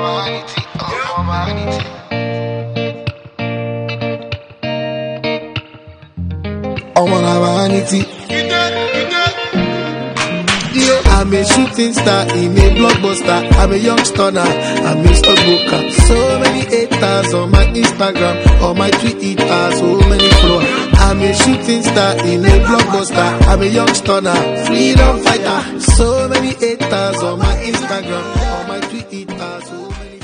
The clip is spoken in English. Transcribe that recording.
vanity, oh, my vanity. Oh, my vanity. Yeah, I'm a shooting star, I'm a blockbuster, I'm a young stunner, I'm a stockbroker. So many haters on my Instagram, on my Twitter, so many followers. I'm a shooting star, I'm a blockbuster, I'm a young stunner, freedom fighter. So many Instagram, on my Twitter, so many